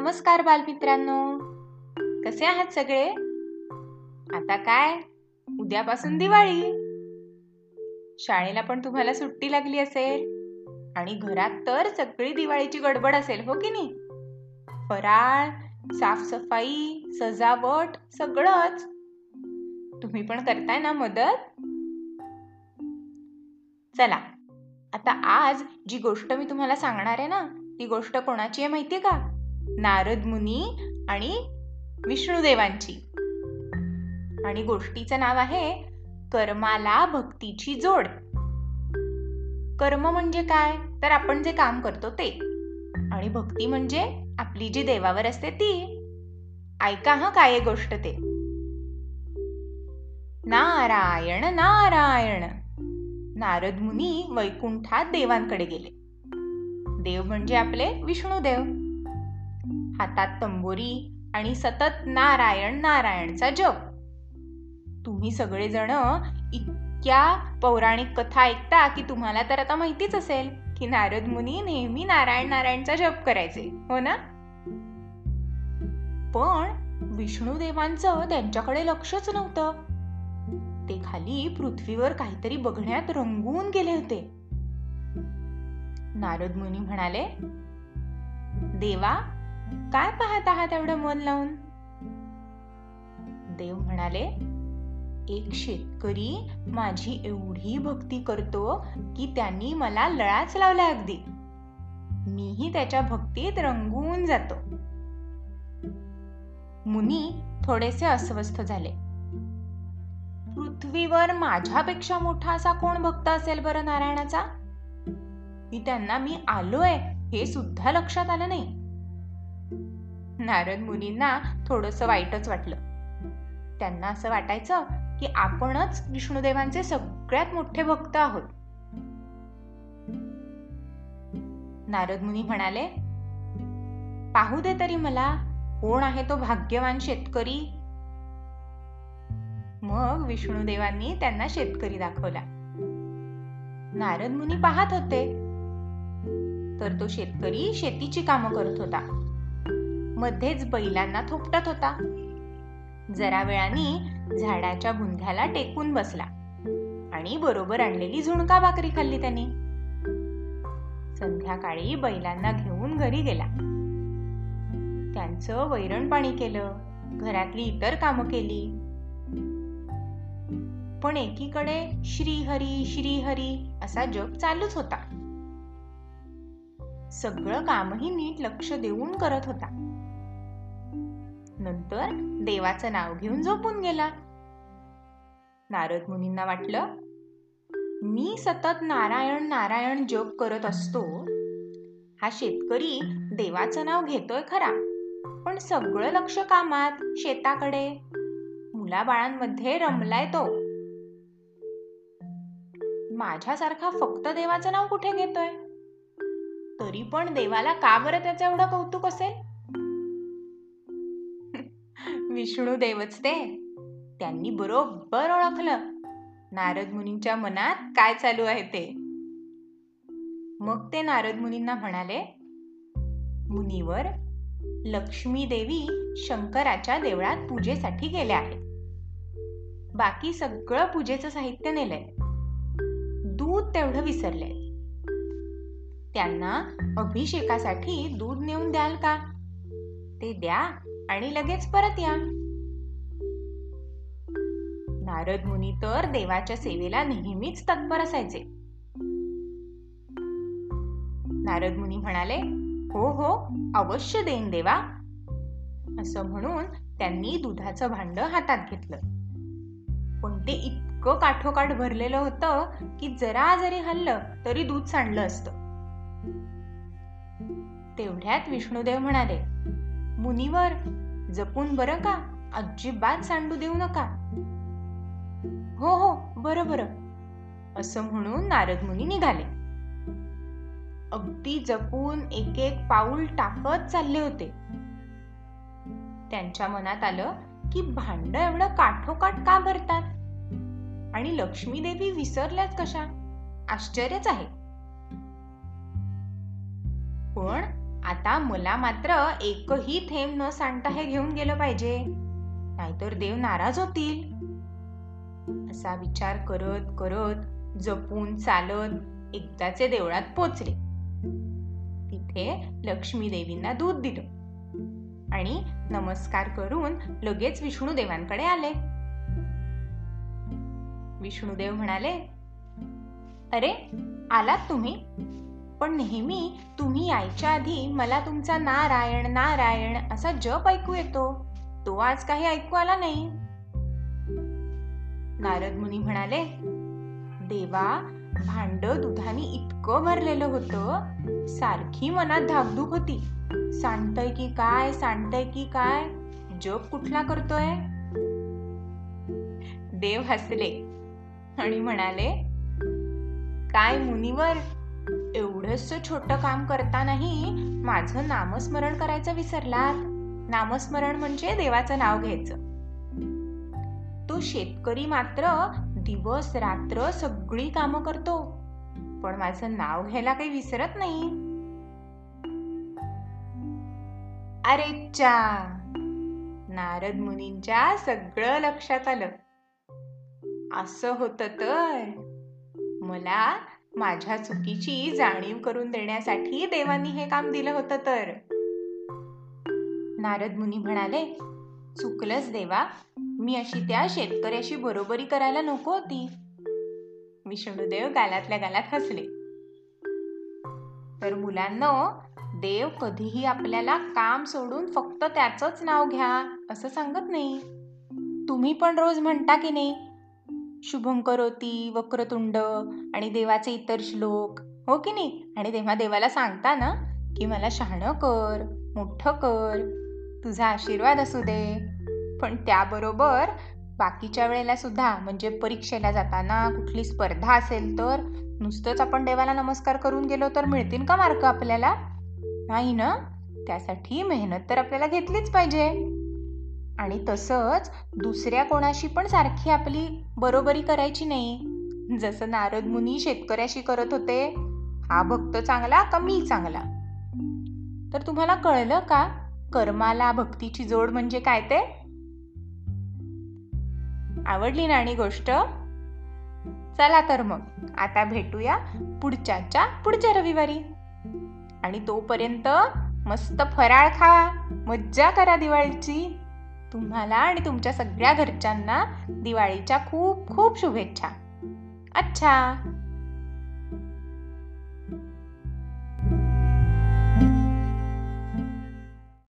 नमस्कार बालमित्रांनो. कसे आहात सगळे? आता काय? उद्यापासून दिवाळी. शाळेला पण तुम्हाला सुट्टी लागली असेल. आणि घरात तर सगळी दिवाळीची गडबड असेल हो की नाही? फराळ साफसफाई सजावट सगळंच. तुम्ही पण करताय ना मदत? चला आता आज जी गोष्ट मी तुम्हाला सांगणार आहे ना ती गोष्ट कोणाची आहे माहितीये का? नारद मुनी आणि विष्णुदेवांची. आणि गोष्टीचं नाव आहे कर्माला भक्तीची जोड. कर्म म्हणजे काय? तर आपण जे काम करतो ते. आणि भक्ती म्हणजे आपली जी देवावर असते ती. ऐका हा काय गोष्ट ते. नारायण नारायण. नारद मुनी वैकुंठात देवांकडे गेले. देव म्हणजे आपले विष्णुदेव. हातात तंबोरी आणि सतत नारायण नारायणचा जप. तुम्ही सगळेजण इतक्या पौराणिक कथा ऐकता की तुम्हाला तर आता माहितीच असेल की नारद मुनी नेहमी नारायण नारायणचा जप करायचे हो ना? पण विष्णुदेवांचं त्यांच्याकडे लक्षच नव्हतं. ते खाली पृथ्वीवर काहीतरी बघण्यात रंगून गेले होते. नारद मुनी म्हणाले देवा काय पाहत आहात एवढं मन लावून? देव म्हणाले एक शेतकरी माझी एवढी भक्ती करतो की त्यांनी मला लळाच लावला अगदी. मीही त्याच्या भक्तीत रंगून जातो. मुनी थोडेसे अस्वस्थ झाले. पृथ्वीवर माझ्यापेक्षा मोठा असा कोण भक्त असेल बरं नारायणाचा? की त्यांना मी आलोय हे सुद्धा लक्षात आलं नाही. नारद मुनींना थोडस वाईटच वाटलं. त्यांना असं वाटायचं की आपणच विष्णुदेवांचे सगळ्यात मोठे भक्त आहोत. नारद मुनी म्हणाले पाहू दे तरी मला कोण आहे तो भाग्यवान शेतकरी? मग विष्णुदेवांनी त्यांना शेतकरी दाखवला. नारद मुनी पाहत होते. तर तो शेतकरी शेतीची कामं करत होता. मध्येच बैलांना थोपटत होता. जरा वेळाने झाडाच्या बुंध्याला टेकून बसला आणि बरोबर आणलेली झुणका भाकरी खाल्ली त्यांनी. संध्याकाळी बैलांना घेऊन घरी गेला. त्यांचं वैरण पाणी केलं घरातली इतर कामं केली. पण एकीकडे श्रीहरी श्रीहरी असा जप चालूच होता. सगळं कामही नीट लक्ष देऊन करत होता. नंतर देवाचं नाव घेऊन झोपून गेला. नारद मुनींना वाटलं मी सतत नारायण नारायण जप करत असतो. हा शेतकरी देवाचं नाव घेतोय खरा पण सगळं लक्ष कामात शेताकडे. मुलाबाळांमध्ये रमलाय तो. माझ्यासारखा फक्त देवाचं नाव कुठे घेतोय? तरी पण देवाला का बरं त्याचं एवढं कौतुक असेल? विष्णू देवच ते. त्यांनी बरोबर ओळखलं. नारद मुनींच्या मनात काय चालू आहे ते? मग ते नारद मुनींना म्हणाले मुनीवर लक्ष्मी देवी शंकराच्या देवळात पूजेसाठी गेल्या आहेत. बाकी सगळं पूजेचं साहित्य नेलंय. दूध तेवढं विसरलंय. त्यांना अभिषेकासाठी दूध नेऊन द्याल का? ते द्या. आणि लगेच परत या. नारद मुनी तर देवाच्या सेवेला नेहमीच तत्पर असायचे. नारद मुनी म्हणाले हो हो अवश्य देईन देवा. असं म्हणून त्यांनी दुधाचं भांड हातात घेतलं. पण ते इतकं काठोकाठ भरलेलं होतं की जरा जरी हल्लं तरी दूध सांडलं असतं. तेवढ्यात विष्णुदेव म्हणाले मुनीवर जपून बरं का? अजिबात सांडू देऊ नका. हो हो बरं बरं. असं म्हणून नारद मुनी निघाले. अगदी जपून एक एक पाऊल टाकत चालले होते. त्यांच्या मनात आलं की भांड एवढं काठोकाठ का भरतात? आणि लक्ष्मी देवी विसरल्याच कशा? आश्चर्यच आहे. पण आता मला मात्र एकही थेंब न सांडता हे घेऊन गेलं पाहिजे. नाहीतर देव नाराज होतील. असा विचार करत करत जपून चालत एकदाचे देवळात पोचले. तिथे लक्ष्मी देवींना दूध दिलं आणि नमस्कार करून लगेच विष्णू देवांकडे आले. विष्णुदेव म्हणाले अरे आलात तुम्ही? पण नेहमी तुम्ही यायच्या आधी मला तुमचा नारायण नारायण असा जप ऐकू येतो. तो आज काही ऐकू आला नाही. नारद मुनी म्हणाले देवा भांड दुधाने इतकं भरलेलं होतं. सारखी मनात धाकधूक होती. सांडतय की काय सांडतय की काय? जप कुठला करतोय? देव हसले आणि म्हणाले काय मुनीवर एवढंच छोट काम करतानाही माझं नामस्मरण करायचं विसरलात. नामस्मरण म्हणजे देवाचं नाव घ्यायचं. तो शेतकरी मात्र दिवस रात्र सगळी कामं करतो. पण माझं नाव घ्यायला काही विसरत नाही. अरे चा नारद मुनींच्या सगळं लक्षात आलं. असं होतं तर? मला माझ्या चुकीची जाणीव करून देण्यासाठी देवांनी हे काम दिलं होतं तर. नारद मुनी म्हणाले चुकलंच देवा मी अशी त्या शेतकऱ्याशी बरोबरी करायला नको होती. विष्णुदेव गालातल्या गालात हसले. तर मुलांना देव कधीही आपल्याला काम सोडून फक्त त्याचंच नाव घ्या असं सांगत नाही. तुम्ही पण रोज म्हणता की नाही शुभं करोती वक्रतुंड आणि देवाचे इतर श्लोक. हो की नाही? आणि तेव्हा देवाला सांगता ना की मला शहाणं कर मोठं कर तुझा आशीर्वाद असू दे. पण त्याबरोबर बाकीच्या वेळेला सुद्धा म्हणजे परीक्षेला जाताना कुठली स्पर्धा असेल तर नुसतंच आपण देवाला नमस्कार करून गेलो तर मिळतील का मार्क आपल्याला? नाही ना? त्यासाठी मेहनत तर आपल्याला घेतलीच पाहिजे. आणि तसंच दुसऱ्या कोणाशी पण सारखी आपली बरोबरी करायची नाही. जसं नारद मुनी शेतकऱ्याशी करत होते हा भक्त चांगला का मी चांगला? तर तुम्हाला कळलं का कर्माला भक्तीची जोड म्हणजे काय ते? आवडली ना आणि गोष्ट? चला तर मग आता भेटूया पुढच्याच्या पुढच्या रविवारी. आणि तोपर्यंत मस्त फराळ खा मज्जा करा दिवाळीची. तुम्हाला आणि तुमच्या सगळ्या घरच्यांना दिवाळीच्या खूप खूप शुभेच्छा. अच्छा.